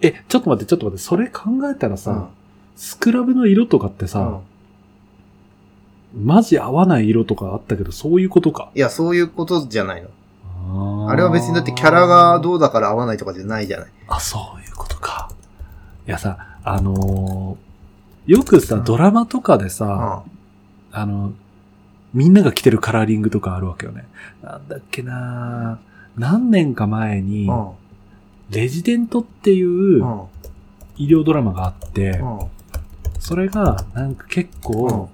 え、ちょっと待って、ちょっと待って、それ考えたらさ、スクラブの色とかってうんさ、マジ合わない色とかあったけど、そういうことか。いや、そういうことじゃないの。あれは別にだってキャラがどうだから合わないとかじゃないじゃない。あ、そういうことか。いやさ、あのーよくさ、うんドラマとかでうさ、ん。あの、みんなが着てるカラーリングとかあるわけよね。なんだっけな何年か前に、うん。レジデントっていううん。医療ドラマがあって、うん。それがなんか結うん構、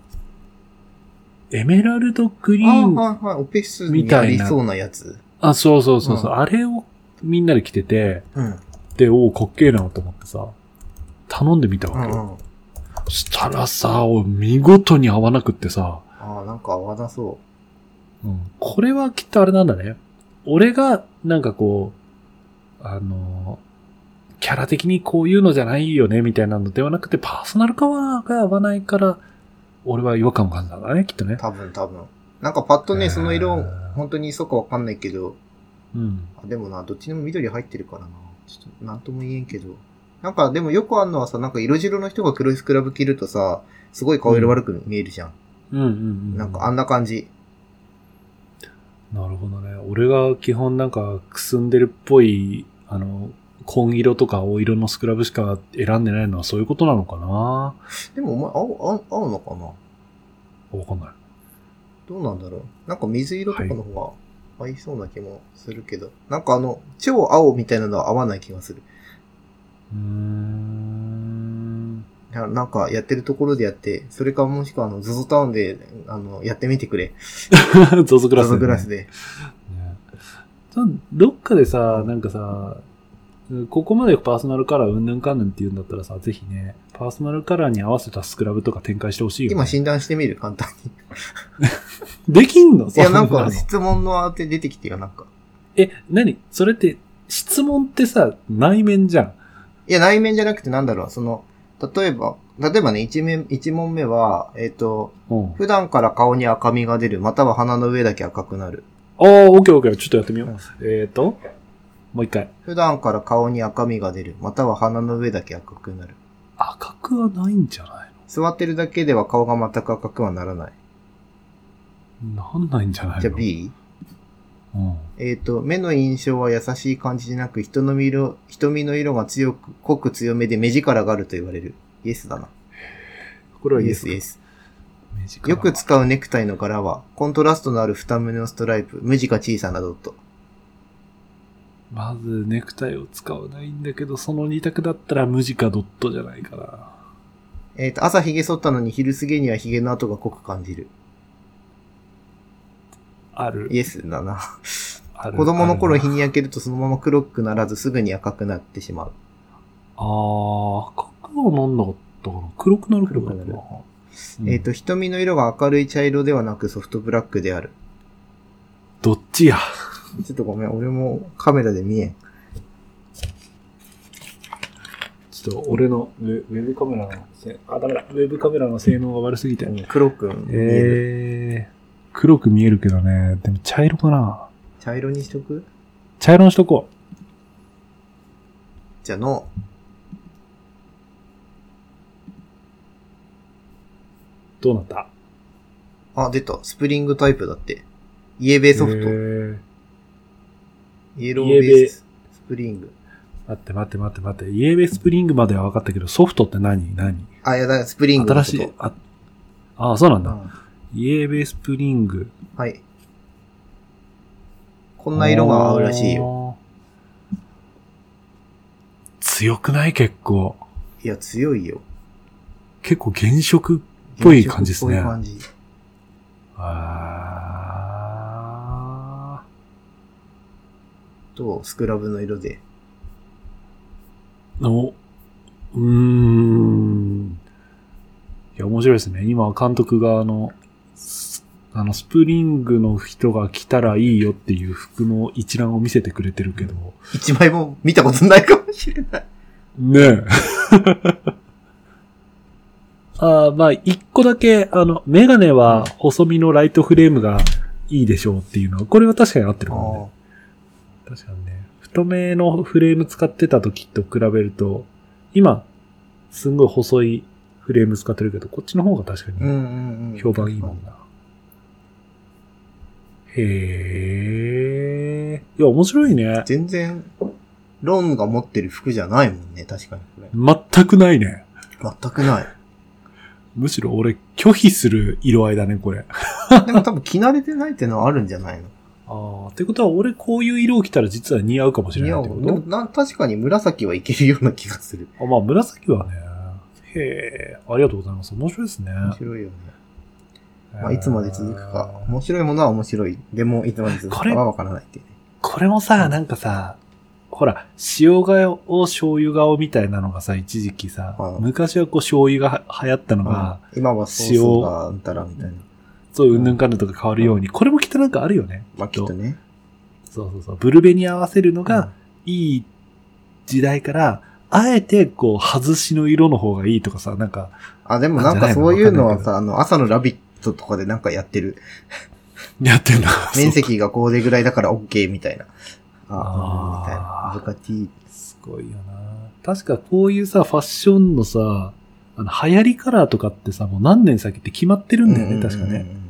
エメラルドグリあーン、はいはい。オペ室にありそうなやつ。あ、そうそうそうそう、うんあれをみんなで着てて、うん。で、おお、かっけえなと思ってさ、頼んでみたわけよ。うんうん。したらさ、お見事に合わなくってさ、ああ、なんか合わなそうん、これはきっとあれなんだね。俺が、なんかこう、あの、キャラ的にこういうのじゃないよね、みたいなのではなくて、パーソナルカワーが合わないから、俺は違和感を感じたんだね、きっとね。多分多分。なんかパッとね、へーその色、本当にそうかわかんないけど、うん。あでもな、どっちにも緑入ってるからな。ちょっと、なんとも言えんけど。なんか、でもよくあんのはさ、なんか色白の人が黒いスクラブ着るとさ、すごい顔色悪く見えるじゃん。うんうんうん。なんかあんな感じ。なるほどね。俺が基本なんかくすんでるっぽい、あの、紺色とか青色のスクラブしか選んでないのはそういうことなのかな？でもお前、青、青、青のかな？わかんない。どうなんだろう？なんか水色とかの方が合いそうな気もするけど。なんかあの、超青みたいなのは合わない気がする。うーん。なんかやってるところでやって、それかもしくはあの、ズゾタウンで、あの、やってみてくれ。[LAUGHS] ゾゾグラス、ズゾグラスで。ねどっかでさ、なんかさ、ここまでパーソナルカラーうんぬんかんぬんって言うんだったらさ、ぜひね、パーソナルカラーに合わせたスクラブとか展開してほしいよ、ね。今診断してみる、簡単に。[LAUGHS] できんの？いや、なんか質問の当て出てきてよ、なんか。え、何？それって、質問ってさ、内面じゃん。いや、内面じゃなくてなんだろう、その、例えば、例えばね、一面、一問目は、えっ、と、うん。普段から顔に赤みが出る、または鼻の上だけ赤くなる。ああ、オッケーオッケー。ちょっとやってみよう。えっ、ー、と、もう一回。普段から顔に赤みが出る、または鼻の上だけ赤くなる。赤くはないんじゃない座ってるだけでは顔が全く赤くはならない。のなんないんじゃないの？じゃあ B? うん。えっ、と、目の印象は優しい感じでなく、人の色、瞳の色が強く、濃く強めで目力があると言われる。イエスだな。これはイイエスかエスイエス。よく使うネクタイの柄は、コントラストのある二目のストライプ、無地か小さなドット。まず、ネクタイを使わないんだけど、その二択だったら無地かドットじゃないかな。えっ、と、朝髭剃ったのに昼過ぎには髭の跡が濃く感じる。ある。イエスだな。子供の頃日に焼けるとそのまま黒くならずすぐに赤くなってしまう。あー、赤くはなんなかったかな。黒くなる黒くなる黒くなる。うんえっ、と、瞳の色が明るい茶色ではなくソフトブラックである。どっちや？ちょっとごめん、俺もカメラで見えん。ちょっと俺のウェウェブカメラのせ、あ、ダメだ。ウェブカメラの性能が悪すぎて。黒く見える。えー、黒く見えるけどね。でも茶色かな。茶色にしとく？茶色にしとこじゃあの、どうなった？あ、出た。スプリングタイプだって。イエベソフト。えーイエローベベーススプリング。待って待って待って待って。イエベスプリングまでは分かったけど、ソフトって何？何？あ、いやだ、スプリングの新。しい、あ、あ、そうなんだ。うんイエベスプリング。はい。こんな色が合うらしいよ。よ。強くない？結構。いや、強いよ。結構原色っぽい感じですね原色っぽい感じ。あと、スクラブの色で。ーの、うーん。いや、面白いですね。今、監督があの、スあの、スプリングの人が着たらいいよっていう服の一覧を見せてくれてるけど、一枚も見たことないかもしれない。ねえ。あーまあ、一個だけ、あの、メガネは細身のライトフレームがいいでしょうっていうのは、これは確かに合ってるかもね。確かにね。太めのフレーム使ってた時と比べると、今、すんごい細いフレーム使ってるけど、こっちの方が確かに。評判いいもんな。へえ。いや、面白いね。全然、ロンが持ってる服じゃないもんね、確かにこれ。全くないね。全くない。むしろ俺拒否する色合いだね、これ。[LAUGHS] でも多分着慣れてないっていうのはあるんじゃないの？ああ、ってことは俺こういう色を着たら実は似合うかもしれ。ないってこでもな確かに紫はいけるような気がする。とあまあ紫はね。へえ、ありがとうございます。面白いですね。面白いよね。まあ、いつまで続くか。面白いものは面白い。でも、いつまで続くかはわからないっていうね。これもさ、なんかさ、ほら、塩顔、醤油顔みたいなのがさ、一時期さ、うん昔はこう醤油がは流行ったのが、うん今はソースがうんたらみたいな。そう、うんぬんかんぬんとか変わるように、これもきっとなんかあるよね。まあ、きっとね。そうそうそう。ブルベに合わせるのが、いい時代から、あえて、こう、外しの色の方がいいとかさ、なんか、あ、でもなんかそういうのはさ、あの、朝のラビットとかでなんかやってる。やってんだ。[LAUGHS] 面積がこうでぐらいだから OK みたいな。ああーみたいな。ブカティ。すごいよな。確かこういうさ、ファッションのさ、あの、流行りカラーとかってさ、もう何年先って決まってるんだよね、確かね。うんうんうんうん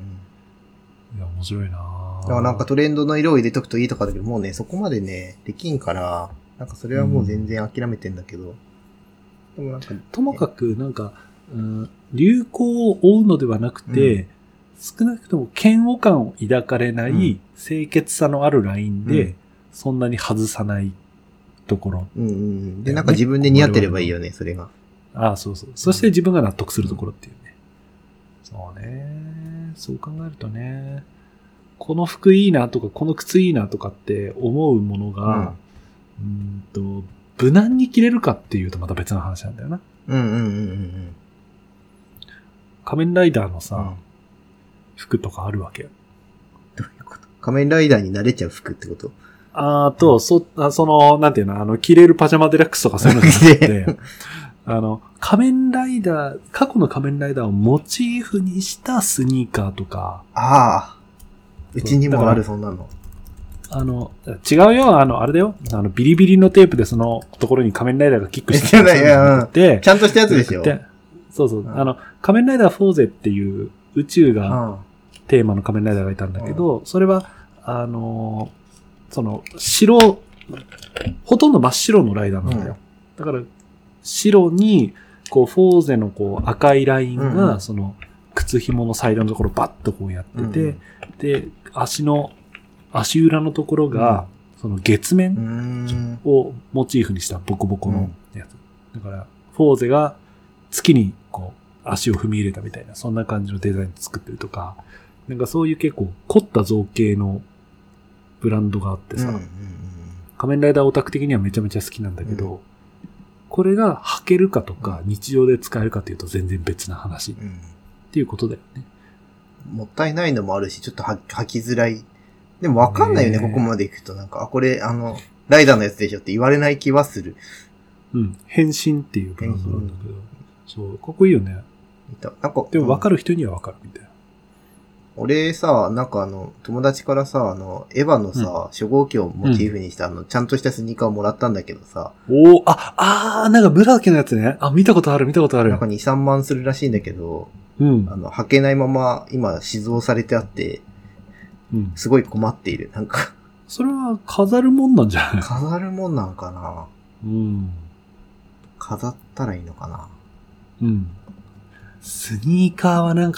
いや、面白いなだからなんかトレンドの色を入れとくといいとかだけど、もうね、そこまでね、できんから、なんかそれはもう全然諦めてんだけど。でもなんか、ともかく、なんか、うん、流行を追うのではなくて、少なくとも嫌悪感を抱かれなうんい、清潔さのあるラインで、うんそんなに外さないところ。うんうんうん。で、なんか自分で似合ってればいいよね、それが。ああ、そうそう。そして自分が納得するところっていうね。そうね。そう考えるとね、この服いいなとか、この靴いいなとかって思うものが、うーんと、無難に着れるかっていうとまた別の話なんだよな。うんうんうんうんうん仮面ライダーのさ、うん。うん服とかあるわけよ。どういうこと？仮面ライダーになれちゃう服ってこと？あーと、そ、あその、なんていうの、あの、着れるパジャマデラックスとかそういうのじゃなくて、[LAUGHS] あの、仮面ライダー、過去の仮面ライダーをモチーフにしたスニーカーとか、ああ。うちにもある、そんなの。あの、違うよ、あの、あれだよ。あの、ビリビリのテープでそのところに仮面ライダーがキックしていやいやうんで、ちゃんとしたやつでしょ。でそうそう、うんあの、仮面ライダーフォーゼっていう宇宙うがん。テーマの仮面ライダーがいたんだけど、それは、あの、その、白、ほとんど真っ白のライダーなんだよ。だから、白に、こう、フォーゼのこう、赤いラインが、んその、靴紐のサイドのところバッとこうやってて、うんで、足の、足裏のところが、その月う面ん。をモチーフにしたボコボコのやつ。だから、フォーゼが月にこう、足を踏み入れたみたいな、そんな感じのデザイン作ってるとか、なんかそういう結構凝った造形のブランドがあってさ、うんうんうん仮面ライダーオタク的にはめちゃめちゃ好きなんだけど、これが履けるかとか、日常で使えるかっていうと全然別な話っうんていうことだよね。もったいないのもあるし、ちょっとは履きづらい。でもわかんないよね、ここまで行くと。なんか、あ、これ、あの、ライダーのやつでしょって言われない気はする。うん。変身っていうブランドなんだけど、そう、かっこいいよね。なんか、でも分かる。る人には分かるみたいな。俺さ、なんかあの、友達からさ、あの、エヴァのさ、初号機をモチーフにした、あの、ちゃんとしたスニーカーをもらったんだけどさ、おおあ、あー、なんかブラだけのやつね。あ、見たことある、見たことあるなんか。2、3万するらしいんだけど、うんあ。の、履けないまま、今、死蔵されてあって、うん。すごい困っている。なんか、それは飾るもんなんじゃない？飾るもんなんかなうん。飾ったらいいのかなうん。スニーカーはなんか